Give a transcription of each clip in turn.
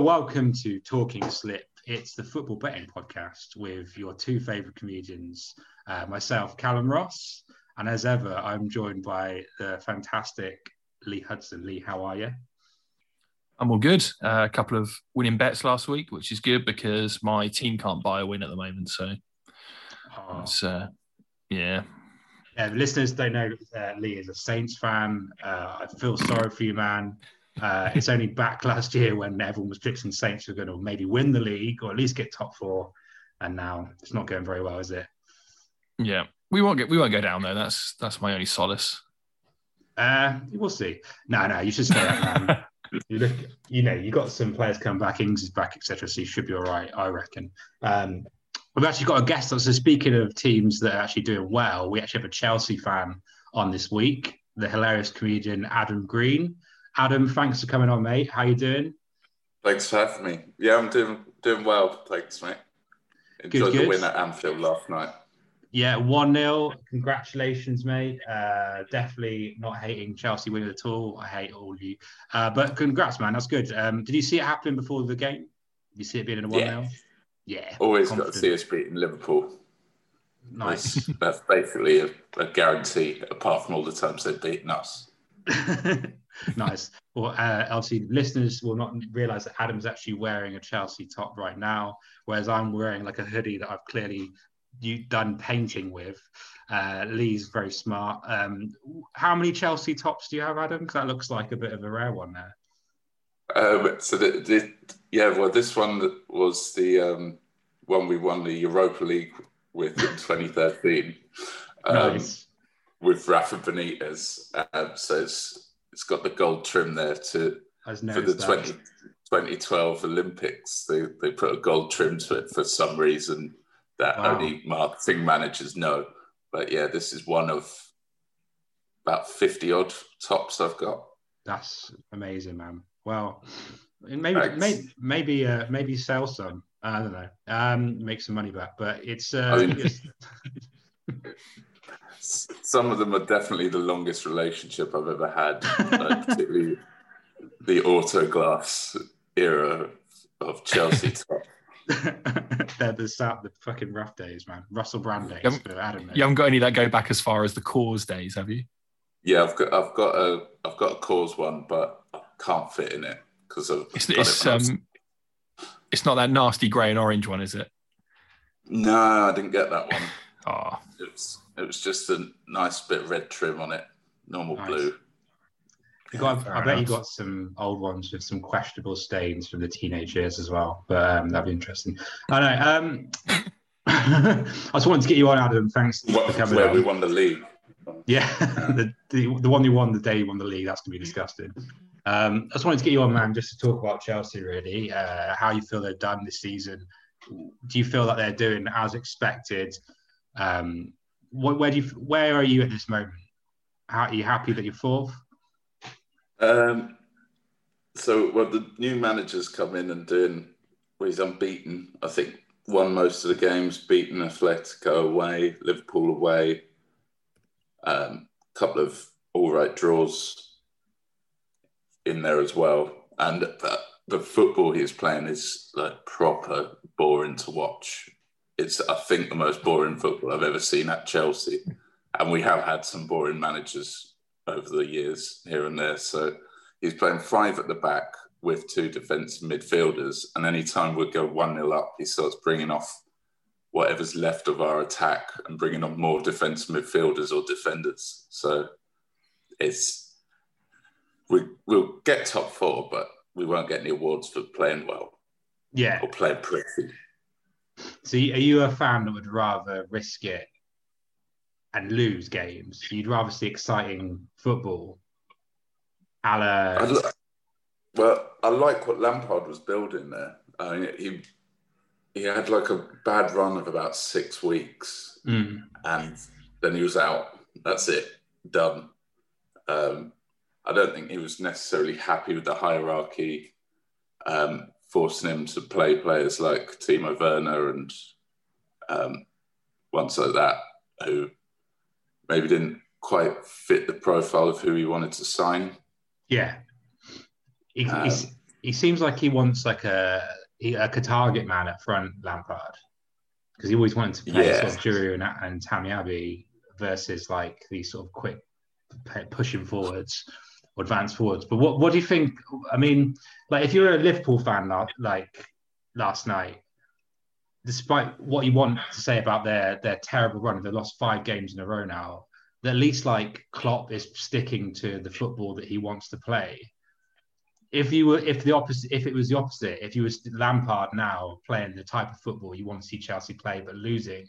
Hello, welcome to Talking Slip. It's the football betting podcast with your two favourite comedians, uh, myself, Callum Ross, and as ever, I'm joined by the fantastic Lee Hudson. Lee, how are you? I'm all good. Uh, a couple of winning bets last week, which is good because my team can't buy a win at the moment. So, oh. it's, uh, yeah. Yeah, the listeners don't know uh, Lee is a Saints fan. Uh, I feel sorry for you, man. Uh, it's only back last year when everyone was predicting Saints were going to maybe win the league or at least get top four, and now it's not going very well, is it? Yeah, we won't get we won't go down there. That's that's my only solace. Uh, we'll see. No, no, you should stay up, man. you look, you know, you got some players come back, Ings is back, etc. So you should be all right, I reckon. Um, we've actually got a guest. So speaking of teams that are actually doing well, we actually have a Chelsea fan on this week, the hilarious comedian Adam Green. Adam, thanks for coming on, mate. How you doing? Thanks for having me. Yeah, I'm doing doing well. Thanks, mate. Enjoyed good, the win at Anfield last night. Yeah, 1 0. Congratulations, mate. Uh, definitely not hating Chelsea winning at all. I hate all of you. Uh, but congrats, man. That's good. Um, did you see it happening before the game? Did you see it being a 1 0? Yeah. yeah. Always confident. got to see us beating Liverpool. Nice. That's, that's basically a, a, guarantee, apart from all the times they've beaten us. nice. Well, uh, obviously, listeners will not realise that Adam's actually wearing a Chelsea top right now, whereas I'm wearing like a hoodie that I've clearly you done painting with. Uh, Lee's very smart. Um, how many Chelsea tops do you have, Adam? Because that looks like a bit of a rare one there. Um, so the, the, yeah, well, this one was the um, one we won the Europa League with in 2013. Um, nice. With Rafa Benitez, um, so it's it's got the gold trim there to for the 20, 2012 Olympics. They they put a gold trim to it for some reason that wow. only marketing managers know. But yeah, this is one of about 50 odd tops I've got. That's amazing, man. Well, maybe maybe maybe uh, maybe sell some. I don't know. Um, make some money back, but it's. Uh, I mean, some of them are definitely the longest relationship I've ever had, like particularly the autoglass era of Chelsea top. They're the start the fucking rough days, man. Russell Brand days. You haven't, Adam, you haven't got any that go back as far as the Coors days, have you? Yeah, I've got I've got a I've got a Coors one, but I can't fit in it because of it's, it's it um it's not that nasty grey and orange one, is it? No, I didn't get that one. oh. It was it was just a nice bit of red trim on it, normal nice. blue. Got, I bet you got some old ones with some questionable stains from the teenage years as well. But um, that'd be interesting. I know. Um, I just wanted to get you on, Adam. Thanks what, for coming. Where on. we won the league. Yeah, the, the, the one you won the day you won the league. That's gonna be disgusting. Um, I just wanted to get you on, man, just to talk about Chelsea. Really, uh, how you feel they've done this season. Do you feel that they're doing as expected? Um, what, where do you where are you at this moment? How, are you happy that you're fourth? Um, so, well, the new manager's come in and doing, well, he's unbeaten. I think won most of the games, beaten Atletico away, Liverpool away, a um, couple of all right draws in there as well. And the, the football he's playing is like proper boring to watch. It's, I think, the most boring football I've ever seen at Chelsea. And we have had some boring managers over the years here and there. So he's playing five at the back with two defensive midfielders. And any time we go 1 0 up, he starts bringing off whatever's left of our attack and bringing on more defensive midfielders or defenders. So it's we we'll get top four, but we won't get any awards for playing well. Yeah. Or playing pretty. So are you a fan that would rather risk it and lose games. You'd rather see exciting football. A la... well, I like what Lampard was building there. I mean, he he had like a bad run of about six weeks, mm. and then he was out. That's it, done. Um, I don't think he was necessarily happy with the hierarchy, um, forcing him to play players like Timo Werner and um, ones like that, who maybe didn't quite fit the profile of who he wanted to sign. Yeah. He, um, he seems like he wants like a like a target man at front, Lampard, because he always wanted to play Yeah. sort of Giroud and, and Tammy Abbey versus like these sort of quick pushing forwards or advance forwards. But what what do you think? I mean, like if you're a Liverpool fan, like last night, despite what you want to say about their their terrible run, they lost five games in a row now. At least like Klopp is sticking to the football that he wants to play if you were if the opposite if it was the opposite if you was Lampard now playing the type of football you want to see Chelsea play but losing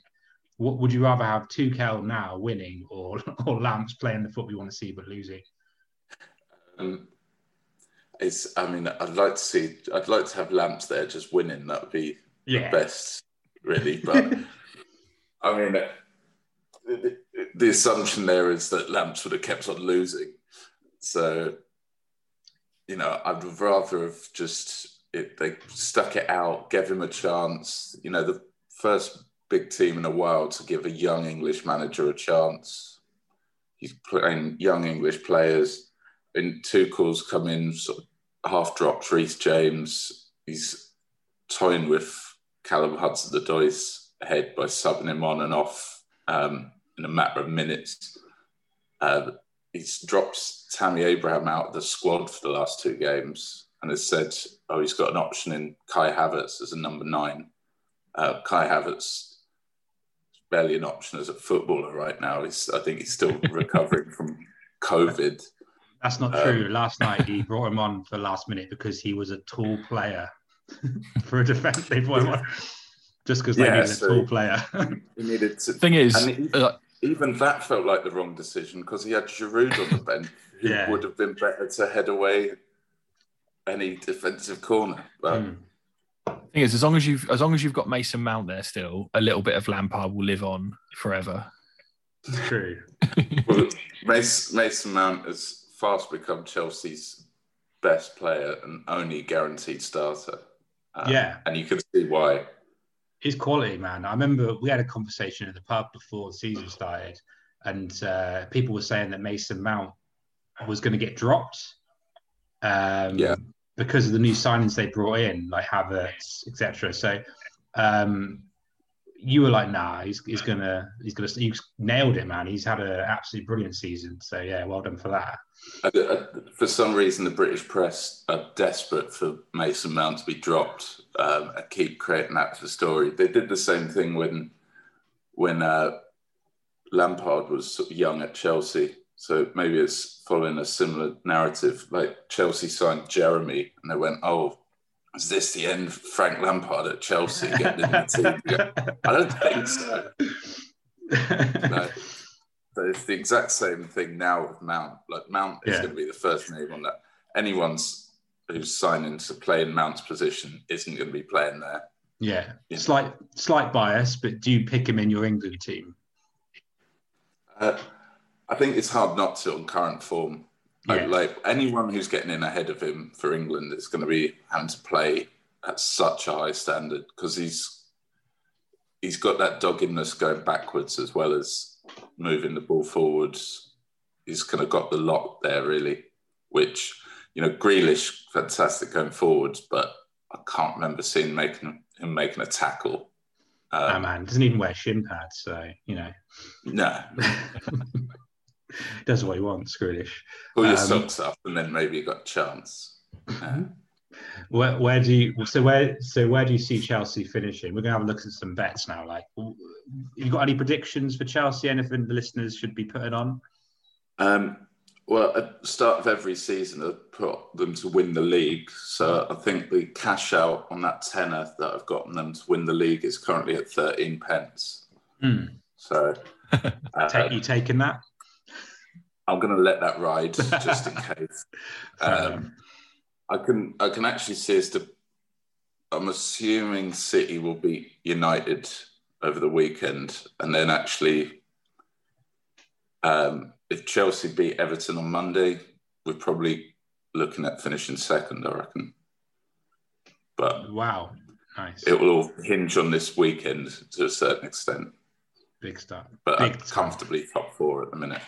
what would you rather have Tuchel now winning or or Lamps playing the football you want to see but losing Um, it's. I mean, I'd like to see. I'd like to have Lamps there just winning. That would be yeah best, really. But I mean, the, the assumption there is that Lamps would have kept on losing. So, you know, I'd rather have just it, they stuck it out, gave him a chance. You know, the first big team in a while to give a young English manager a chance. He's playing young English players. And calls come in sort of half dropped Reece James. He's toying with Callum Hudson-Odoi's ahead by subbing him on and off um, in a matter of minutes. Uh, he's dropped Tammy Abraham out of the squad for the last two games and has said, oh, he's got an option in Kai Havertz as a number nine. Uh, Kai Havertz barely an option as a footballer right now. He's, I think he's still recovering from COVID. That's not Um, true last night he brought him on for the last minute because he was a tall player for a defense they brought him on just because they Yeah, needed so- a tall player He needed to. Thing is, And he- uh, even that felt like the wrong decision because he had Giroud on the bench. who Yeah. would have been better to head away any defensive corner. But Hmm. thing is, as long as you've as long as you've got Mason Mount there still, a little bit of Lampard will live on forever. true well, Mason, Mason Mount has fast become Chelsea's best player and only guaranteed starter. Uh, Yeah. and you can see why. his quality, man. I remember we had a conversation at the pub before the season started, and uh, people were saying that Mason Mount was going to get dropped. Um, Yeah. Because of the new signings they brought in, like Havertz, etc. So, um, you were like, "Nah, he's, he's gonna, he's gonna." You nailed it, man. He's had an absolutely brilliant season. So, yeah, well done for that. Uh, For some reason, the British press are desperate for Mason Mount to be dropped um, and keep creating that for story. They did the same thing when when uh, Lampard was sort of young at Chelsea. So maybe it's following a similar narrative. Like Chelsea signed Jeremy, and they went, "Oh, is this the end? Frank Lampard at Chelsea getting in the team?" I don't think so. No. But it's the exact same thing now with Mount. Like Mount is Yeah. going to be the first name on that. Anyone's who's signing to play in Mount's position isn't going to be playing there. yeah, Yeah. slight, slight bias, but do you pick him in your England team? Uh, I think it's hard not to on current form. Like, Yeah. like anyone who's getting in ahead of him for England is going to be having to play at such a high standard because he's he's got that doggedness going backwards as well as moving the ball forwards. He's kind of got the lot there really, which you know Grealish fantastic going forwards, but I can't remember seeing making him making a tackle. Um, man, doesn't even wear shin pads, so you know, no, does what he wants. Grealish. pull your Um, socks up and then maybe you got a chance. Uh, Where, where do you so where so where do you see Chelsea finishing? We're gonna have a look at some bets now. Like, you got any predictions for Chelsea? Anything the listeners should be putting on? Um, well, at the start of every season, I put them to win the league. So I think the cash out on that tenner that I've gotten them to win the league is currently at 13 pence. Hmm. So uh, Take, you taking that? I'm going to let that ride just in case. Um. I can I can actually see us to. I'm assuming City will beat United over the weekend, and then actually, um, if Chelsea beat Everton on Monday, we're probably looking at finishing second. I reckon, but wow, nice, it will all hinge on this weekend to a certain extent. big start. But Big comfortably top four at the minute.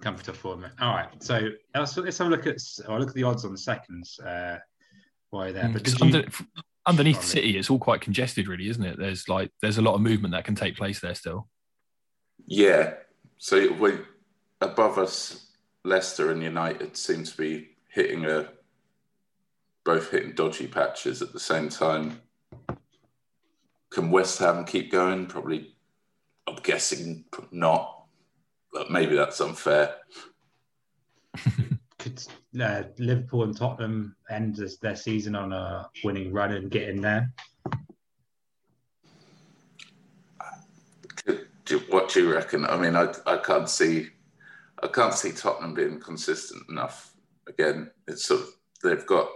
Comfortable for me. All right, so let's, let's have a look at. I'll look at the odds on the seconds. Uh, why there. But Because did you, under, underneath Sorry. City, it's all quite congested, really, isn't it? There's like there's a lot of movement that can take place there still. Yeah. So we above us, Leicester and United seem to be hitting a both hitting dodgy patches at the same time. Can West Ham keep going? Probably. I'm guessing not, but maybe that's unfair. could uh, Liverpool and Tottenham end this, their season on a winning run and get in there? What do you reckon? I mean, I, I can't see, I can't see Tottenham being consistent enough. Again, it's sort of they've got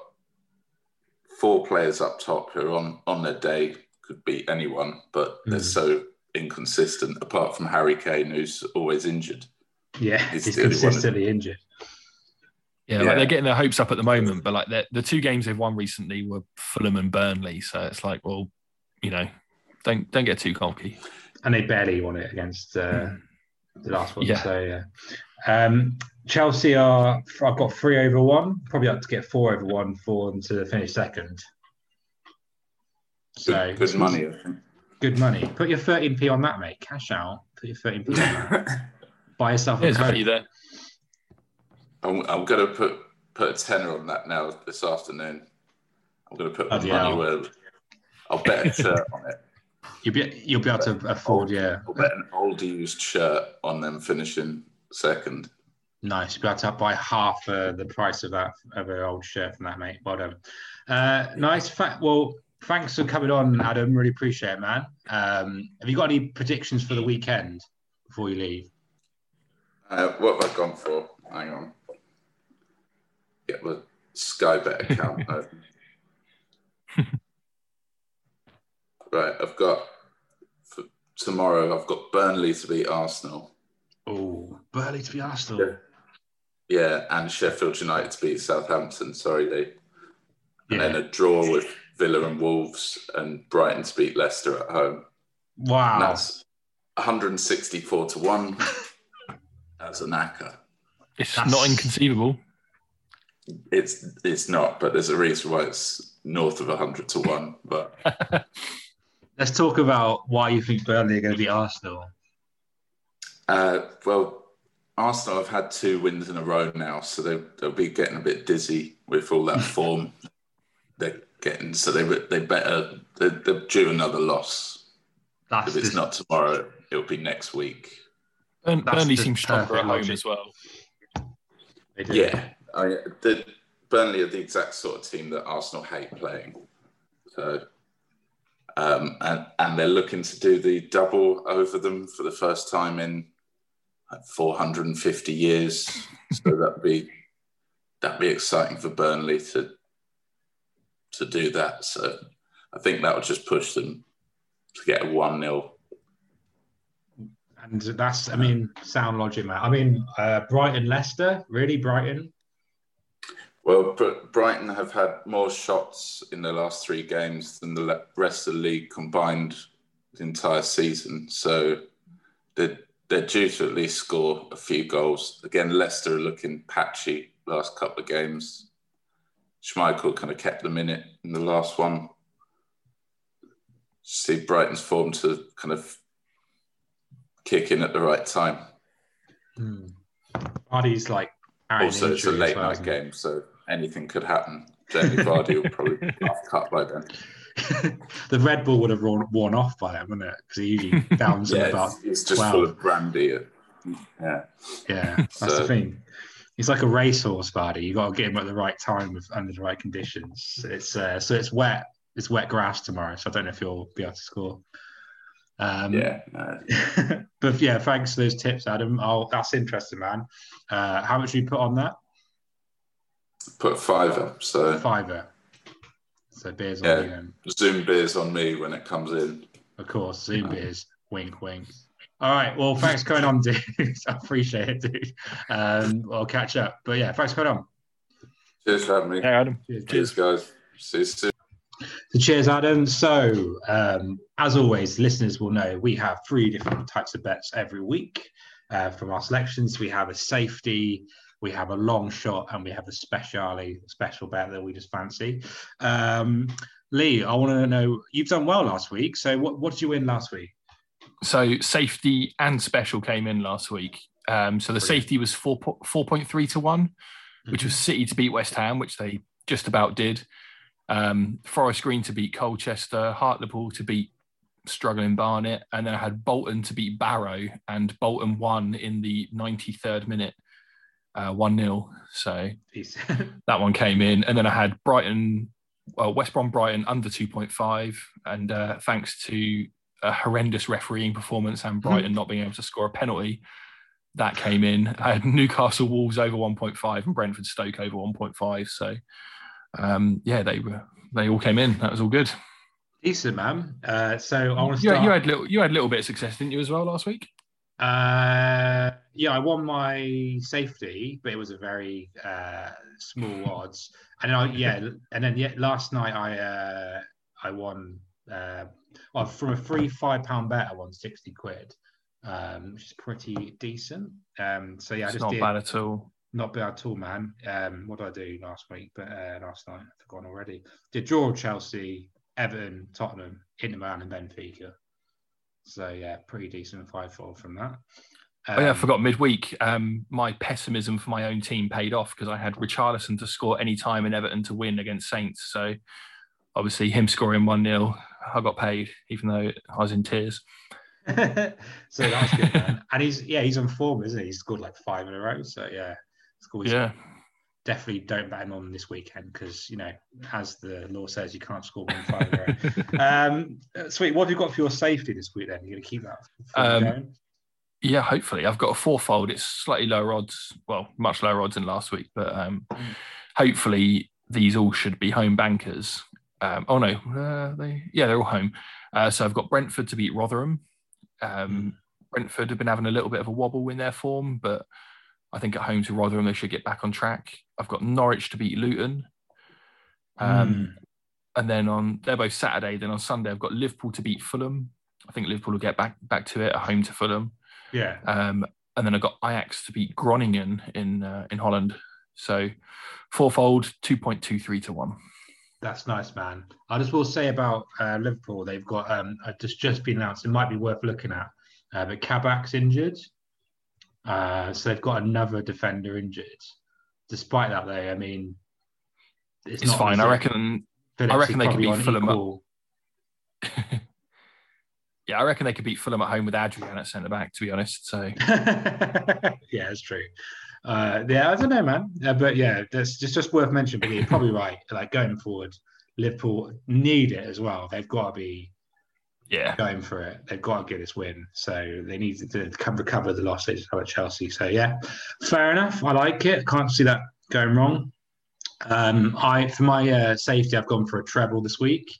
four players up top who are on on their day could beat anyone, but they're Mm. so inconsistent. Apart from Harry Kane, who's always injured. Yeah, He's he's the only consistently injured. Yeah, Yeah. like they're getting their hopes up at the moment, but like the the two games they've won recently were Fulham and Burnley, so it's like, well, you know, don't don't get too cocky. And they barely won it against uh, the last one. Yeah. So, yeah. Um, Chelsea are, I've got three over one, probably up to get four over one for them to finish second. So, Good, good money, I think. Good money. Put your 13p on that, mate. Cash out. Put your 13p on that. Buy yourself a There's coat. value there. I'm, I'm going to put put a tenner on that now this afternoon. I'm going to put my Bloody money hell. where I'll bet a shirt on it. You'll be, you'll be able to afford, yeah. I'll bet an old used shirt on them finishing second. Nice. You'll be able to buy half uh, the price of that of an old shirt from that, mate. Well done. Uh, nice. Fa- well, thanks for coming on, Adam. Really appreciate it, man. Um, have you got any predictions for the weekend before you leave? Uh, what have I gone for? Hang on. Get the Sky Bet account open. right, I've got for tomorrow. I've got Burnley to beat Arsenal. Oh, Burnley to be Arsenal. Yeah, and Sheffield United to beat Southampton. Sorry, Lee. And Yeah. then a draw with Villa and Wolves, and Brighton to beat Leicester at home. And Wow. that's 164 to one. That's a knacker. It's That's- not inconceivable. It's it's not, but there's a reason why it's north of 100 to one. But Let's talk about why you think Burnley are going to beat Arsenal. uh, well, Arsenal have had two wins in a row now, so they, they'll be getting a bit dizzy with all that form they're getting. So they they better they're, they're due another loss. That's If it's just- not tomorrow, it'll be next week. Burn, That's Burnley just seems stronger at home as well. Yeah, I, the, Burnley are the exact sort of team that Arsenal hate playing. So, um, and and they're looking to do the double over them for the first time in like 450 years. so that'd be that'd be exciting for Burnley to to do that. So I think that would just push them to get a one 0 And that's, I mean, sound logic, man. I mean, uh, Brighton, Leicester, really, Brighton. Well, Brighton have had more shots in the last three games than the rest of the league combined the entire season. So they're, they're due to at least score a few goals. Again, Leicester are looking patchy last couple of games. Schmeichel kind of kept them in it in the last one. See Brighton's form to kind of kick in at the right time. Hmm. Vardy's like Also, it's a late well, night game, so anything could happen. Jamie Vardy will probably be half cut by then. the Red Bull would have worn, worn off by then, wouldn't it? Because he usually downs Yeah, about. it's, it's just 12. full of brandy. Yeah, Yeah, that's the thing. He's like a racehorse, Vardy. You got to get him at the right time with under the right conditions. It's uh, so it's wet. It's wet grass tomorrow, so I don't know if you'll be able to score. Um, yeah. but yeah, thanks for those tips, Adam. Oh, that's interesting, man. Uh, how much do you put on that? Put five up. So Fiver. So beers on Yeah. you. Zoom beers on me when it comes in. Of course, Zoom beers. Wink, wink. All right. Well, thanks for coming on, dude. I appreciate it, dude. Um, I'll catch up. But yeah, thanks for coming on. Cheers for having me. Yeah, Adam. Cheers. Cheers, guys. See you soon. So cheers, Adam. So, um, as always, listeners will know we have three different types of bets every week. Uh, from our selections, we have a safety, we have a long shot, and we have a specially special bet that we just fancy. Um, Lee, I want to know you've done well last week. So what, what did you win last week? So safety and special came in last week. Um, so the safety was four four point three to one, mm-hmm. which was mm-hmm. City to beat West Ham, which they just about did. Um, Forest Green to beat Colchester, Hartlepool to beat struggling Barnet, and then I had Bolton to beat Barrow, and Bolton won in the 93rd minute, uh, 1 0. So that one came in. And then I had Brighton, well, West Brom Brighton under 2.5. And uh, thanks to a horrendous refereeing performance and Brighton mm. not being able to score a penalty, that came in. I had Newcastle Wolves over 1.5 and Brentford Stoke over 1.5. So um, yeah, they were they all came in. That was all good. Decent, man. Uh, so I want to start. You, you, had little, you had a little bit of success, didn't you, as well last week? Uh, yeah, I won my safety, but it was a very uh, small odds. And I, yeah, and then yeah, last night I uh, I won. Uh, well, from a free five pound bet, I won sixty quid, um, which is pretty decent. Um, so yeah, it's I just not did, bad at all. Not bad at all, man. Um, what did I do last week? But uh, last night, I've forgotten already. Did draw Chelsea, Everton, Tottenham, Inter Milan, and Benfica. So yeah, pretty decent five-fold from that. Um, oh yeah, I um, forgot midweek. Um, my pessimism for my own team paid off because I had Richarlison to score any time and Everton to win against Saints. So obviously him scoring one 0 I got paid, even though I was in tears. so that's good, man. And he's yeah, he's on form, isn't he? He's scored like five in a row. So yeah, yeah. Definitely don't bet him on this weekend because you know, as the law says, you can't score one five. um, sweet. What have you got for your safety this week? Then you're going to keep that. Um, yeah, hopefully. I've got a fourfold. It's slightly lower odds. Well, much lower odds than last week, but um, mm. hopefully these all should be home bankers. Um, oh no, uh, they yeah they're all home. Uh, so I've got Brentford to beat Rotherham. Um, mm. Brentford have been having a little bit of a wobble in their form, but I think at home to Rotherham, they should get back on track. I've got Norwich to beat Luton. Um, mm. And then on, they're both Saturday. Then on Sunday, I've got Liverpool to beat Fulham. I think Liverpool will get back back to it at home to Fulham. Yeah. Um, and then I've got Ajax to beat Groningen in uh, in Holland. So fourfold, 2.23 to 1. That's nice, man. I just will say about uh, Liverpool, they've got um, just just been announced. It might be worth looking at, uh, but Kabak's injured, uh, so they've got another defender injured. Despite that, though, I mean, it's, it's fine. I reckon. Phillips I reckon they could beat Fulham. At... yeah, I reckon they could beat Fulham at home with Adrian at centre back. To be honest, so yeah, it's true. Uh, yeah, I don't know, man, uh, but yeah, that's just just worth mentioning. But you're probably right. Like going forward, Liverpool need it as well. They've got to be yeah going for it. They've got to get this win, so they need to, to recover the loss they just had at Chelsea. So yeah, fair enough. I like it. Can't see that going wrong. Um, I for my uh, safety, I've gone for a treble this week.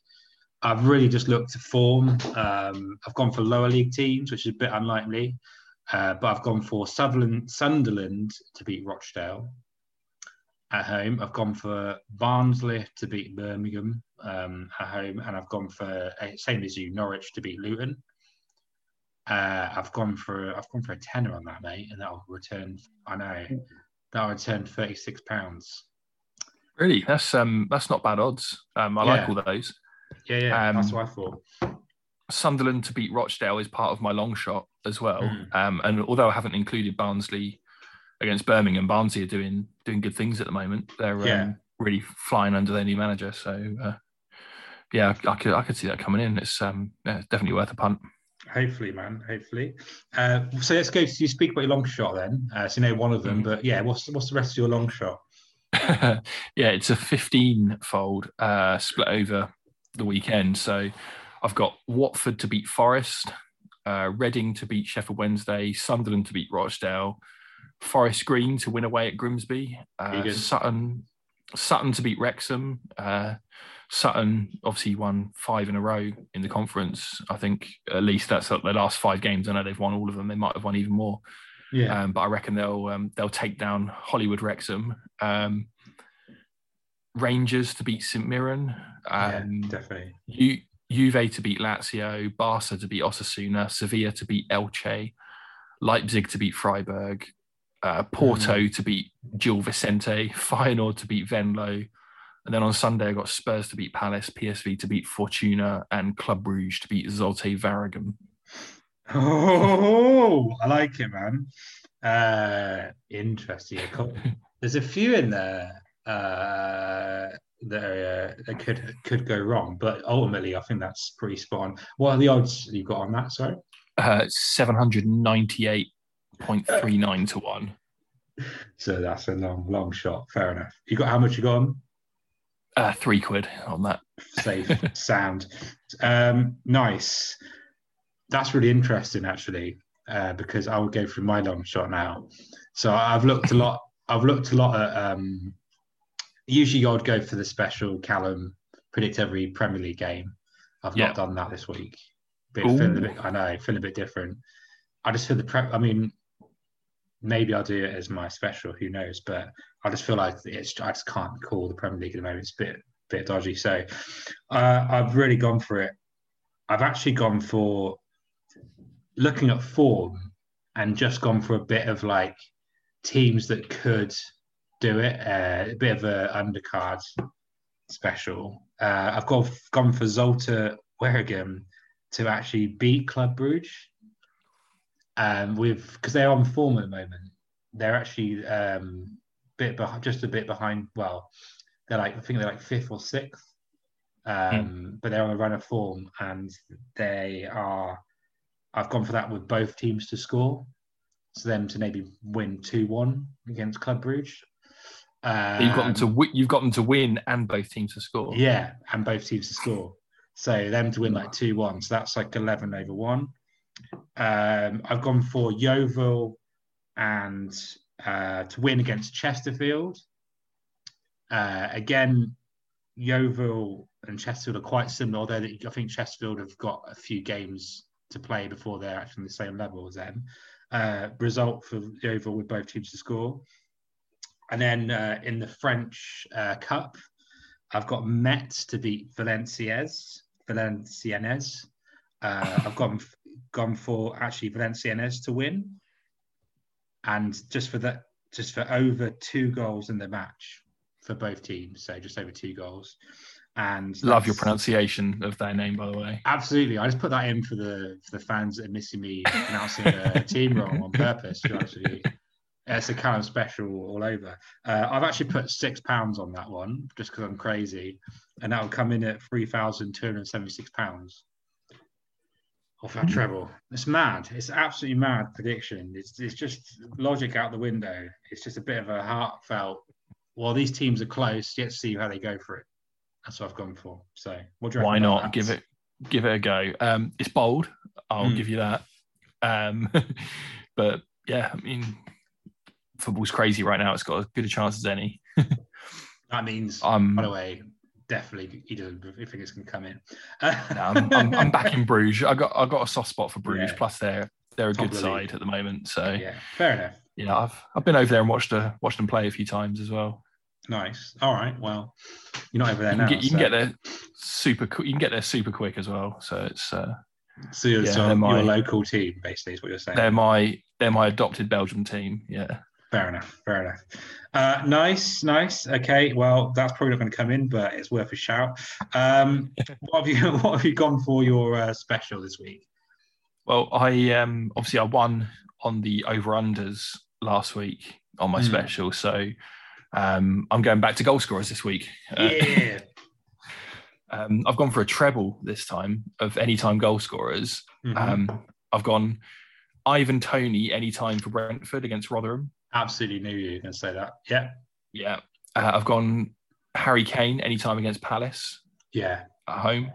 I've really just looked to form. Um, I've gone for lower league teams, which is a bit unlikely, uh, but I've gone for Sutherland, Sunderland to beat Rochdale at home. I've gone for Barnsley to beat Birmingham um, at home, and I've gone for uh, same as you, Norwich to beat Luton. Uh, I've gone for I've gone for a tenner on that, mate, and that'll return. I know that'll return thirty six pounds. Really, that's um that's not bad odds. Um, I yeah. like all those. Yeah, yeah, um, that's what I thought. Sunderland to beat Rochdale is part of my long shot as well. Mm. Um, and although I haven't included Barnsley against Birmingham, Barnsley are doing doing good things at the moment. They're yeah. um, really flying under their new manager. So uh, yeah, I could I could see that coming in. It's um yeah, definitely worth a punt. Hopefully, man. Hopefully. Uh, so let's go to you speak about your long shot then. Uh, so you know one of them, mm. but yeah, what's what's the rest of your long shot? yeah, it's a 15 fold uh, split over the weekend. So I've got Watford to beat Forest, uh, Reading to beat Sheffield Wednesday, Sunderland to beat Rochdale, Forest Green to win away at Grimsby, uh, Sutton Sutton to beat Wrexham. Uh, Sutton obviously won five in a row in the conference. I think at least that's the last five games. I know they've won all of them. They might have won even more. Yeah. Um, but I reckon they'll um, they'll take down Hollywood Wrexham. Um, Rangers to beat St Mirren. Um, yeah, definitely. Ju- Juve to beat Lazio. Barca to beat Osasuna. Sevilla to beat Elche. Leipzig to beat Freiburg. uh, Porto to beat Gil Vicente, Feyenoord to beat Venlo, and then on Sunday I got Spurs to beat Palace, PSV to beat Fortuna, and Club Brugge to beat Zulte Waregem. Oh, I like it, man. Uh, interesting. There's a few in there uh, that, uh, that could could go wrong, but ultimately, I think that's pretty spot on. What are the odds you've got on that? Sorry. Uh, 798.39 to 1. So that's a long, long shot. Fair enough. You got how much you got on? Uh, three quid on that. Safe sound. Um, nice. That's really interesting, actually, uh, because I will go through my long shot now. So I've looked a lot. I've looked a lot at. Um, usually, I'd go for the special Callum predict every Premier League game. I've Yeah. not done that this week. Feeling a bit, I know, feeling a bit different. I just feel the prep. I mean, maybe I'll do it as my special. Who knows? But I just feel like it's. I just can't call the Premier League at the moment. It's a bit bit dodgy. So uh, I've really gone for it. I've actually gone for looking at form and just gone for a bit of like teams that could do it. Uh, a bit of a undercard special. Uh, I've gone gone for Zulte Waregem to actually beat Club Brugge. Um, with because they're on form at the moment. They're actually um, bit behind, just a bit behind. Well, they're like I think they're like fifth or sixth, um, but they're on a run of form, and they are. I've gone for that with both teams to score, so them to maybe win two one against Club Brugge. Um, you've got them to wi- you've got them to win and both teams to score. yeah, and both teams to score. So them to win like two one. So that's like eleven over one. Um, I've gone for Yeovil and uh, to win against Chesterfield. Uh, again, Yeovil and Chesterfield are quite similar, although I think Chesterfield have got a few games to play before they're actually on the same level as them. Uh, result for Yeovil with both teams to score. And then uh, in the French uh, Cup, I've got Metz to beat Valenciennes. Valenciennes. Uh, I've gone gone for actually Valenciennes to win, and just for that, just for over two goals in the match for both teams. So just over two goals. And Love your pronunciation of their name, by the way. Absolutely, I just put that in for the for the fans that are missing me pronouncing a team wrong on purpose. To be honest with you. It's a kind of special all over. Uh, I've actually put six pounds on that one just because I'm crazy, and that will come in at three thousand two hundred seventy-six pounds off that treble. It's mad. It's absolutely mad prediction. It's it's just logic out the window. It's just a bit of a heartfelt. Well, these teams are close. Let's see how they go for it. That's what I've gone for. So, what do you Why not give it give it a go? Um, it's bold. I'll Mm. give you that. Um, but yeah, I mean, football's crazy right now. It's got as good a chance as any. That means, Um, by the way, definitely he doesn't think it's going to come in. no, I'm, I'm, I'm back in Bruges. I got I got a soft spot for Bruges. Yeah. Plus, they're they're a Top good side at the moment. So yeah, fair enough. you know, I've I've been over there and watched a, watched them play a few times as well. Nice. All right. Well, you're not over there You now. get, you can get there super. You can get there super quick as well. So it's uh, So you're, yeah, so my- your local team, basically, is what you're saying. they're my they're my adopted Belgium team. Yeah. Fair enough. Fair enough. Uh, nice, nice. Okay. Well, that's probably not going to come in, but it's worth a shout. Um, what have you What have you gone for your uh, special this week? Well, I um obviously I won on the over unders last week on my Mm. special, so um I'm going back to goal scorers this week. Uh, Yeah. um, I've gone for a treble this time of anytime goal scorers. Mhm. Um, I've gone Ivan Toney anytime for Brentford against Rotherham. Absolutely knew you were going to say that. Yeah. Yeah, uh, I've gone Harry Kane anytime against Palace Yeah. at home,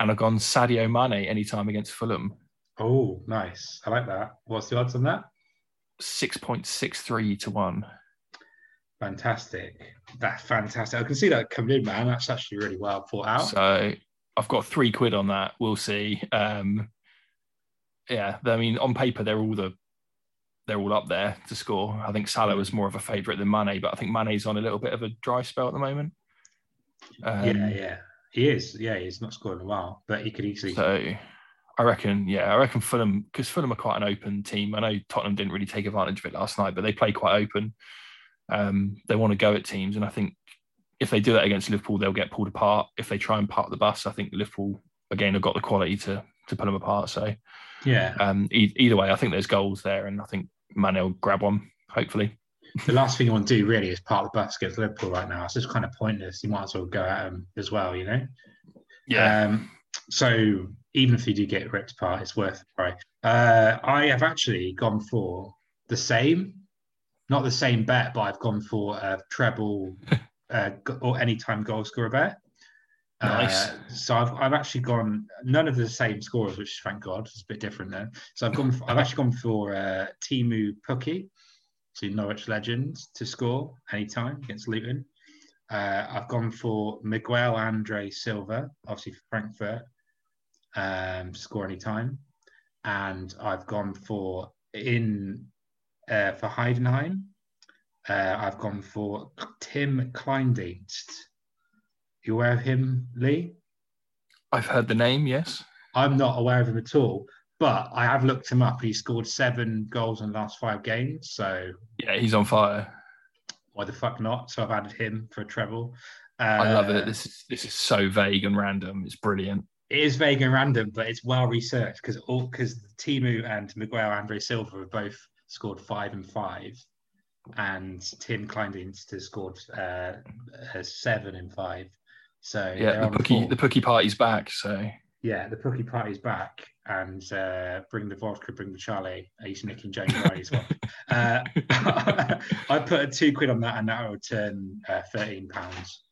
and I've gone Sadio Mane anytime against Fulham. Oh, nice. I like that. What's the odds on that? Six point six three to one. Fantastic. That's fantastic. I can see that coming in, man. That's actually really well thought out. So I've got three quid on that. We'll see. Um, yeah, I mean, on paper they're all the they're all up there to score. I think Salah was more of a favourite than Mane, but I think Mane's on a little bit of a dry spell at the moment. Um, yeah, yeah. He is. Yeah, he's not scored in a while, but he could easily. So I reckon, yeah, I reckon Fulham because Fulham are quite an open team. I know Tottenham didn't really take advantage of it last night, but they play quite open. Um, they want to go at teams, and I think if they do that against Liverpool, they'll get pulled apart. If they try and park the bus, I think Liverpool again have got the quality to to pull them apart. So Yeah. um, e- either way, I think there's goals there, and I think Mane will grab one hopefully. the last thing you want to do really is part the bus against Liverpool right now. It's just kind of pointless. You might as well go at them as well, you know? Um, so even if you do get ripped apart, it's worth it, right? Uh, I have actually gone for the same, not the same bet, but I've gone for a treble uh, or anytime goal scorer bet. Nice. Uh, so I've, I've actually gone none of the same scorers, which thank God is a bit different there. So I've gone. For, I've actually gone for uh, Teemu Pukki, so Norwich legends to score anytime against Luton. Uh, I've gone for Miguel Andre Silva, obviously for Frankfurt, um, to score anytime, and I've gone for in uh, for Heidenheim. Uh, I've gone for Tim Kleindienst. You aware of him, Lee? I've heard the name. Yes. I'm not aware of him at all, but I have looked him up. He scored seven goals in the last five games, so Yeah, he's on fire. why the fuck not? So I've added him for a treble. Uh, I love it. This is this is so vague and random. It's brilliant. it is vague and random, but it's well researched because all because Teemu and Miguel Andre Silva have both scored five and five, and Tim Kleindienst has scored uh, uh, seven and five. So Yeah, the Pukki the Pukki party's back. So yeah, the Pukki party's back, and uh, bring the vodka, bring the Charlie. He's nicking James Riley's one. Uh, I put a two quid on that, and that will turn uh, thirteen pounds.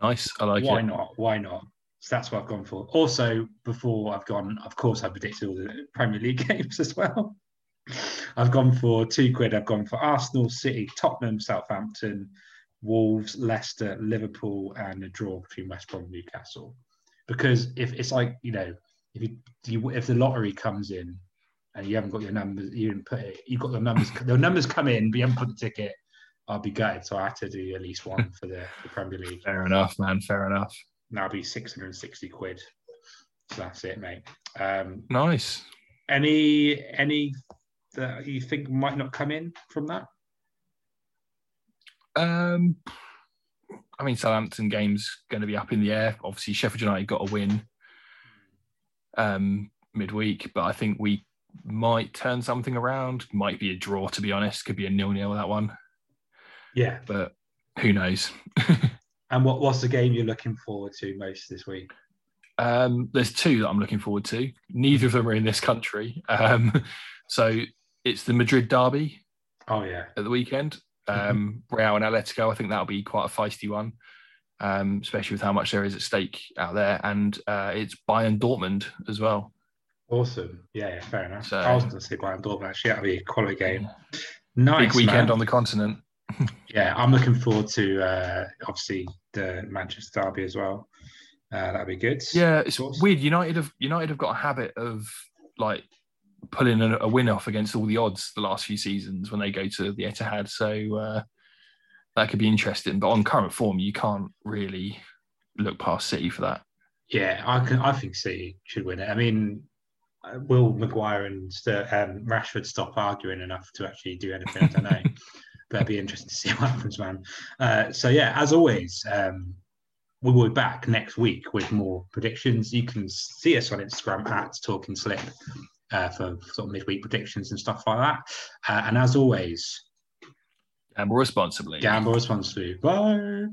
nice. I like Why it. Why not? Why not? So that's what I've gone for. Also, before I've gone, of course, I predicted all the Premier League games as well. I've gone for two quid. I've gone for Arsenal, City, Tottenham, Southampton, Wolves, Leicester, Liverpool, and a draw between West Brom and Newcastle. Because if it's like you know, if you, you if the lottery comes in and you haven't got your numbers, you didn't put it. You've got the numbers. the numbers come in, but you haven't put the ticket. I'll be gutted. So I had to do at least one for the, the Premier League. Fair enough, man. Fair enough. That'll be 660 quid. So that's it, mate. Um, Nice. any any that you think might not come in from that? Um, I mean, Southampton game's going to be up in the air. Obviously, Sheffield United got a win um, midweek, but I think we might turn something around. Might be a draw, to be honest. Could be a nil-nil that one, Yeah. but who knows? And what what's the game you're looking forward to most this week? Um, there's two that I'm looking forward to. Neither of them are in this country. Um, so it's the Madrid derby Oh yeah. at the weekend. Um, Real and Atletico. I think that'll be quite a feisty one, um, especially with how much there is at stake out there. And uh, it's Bayern Dortmund as well. Awesome. Yeah, yeah, fair enough. So- I was going to say Bayern Dortmund actually. That'll be a quality game. Nice Big weekend man. on the continent. Yeah, I'm looking forward to uh, obviously the Manchester derby as well. Uh, that'll be good. Yeah, it's weird. United have United have got a habit of like pulling a, a win off against all the odds the last few seasons when they go to the Etihad. So uh, that could be interesting. But on current form, you can't really look past City for that. Yeah, I can. I think City should win it. I mean, uh, will Maguire and um, Rashford stop arguing enough to actually do anything? I don't know. but it'd be interesting to see what happens, man. Uh, so yeah, as always, um, we will be back next week with more predictions. You can see us on Instagram at Talking Slip uh, for sort of midweek predictions and stuff like that. Uh, and as always, And more responsibly. gamble responsibly. Bye.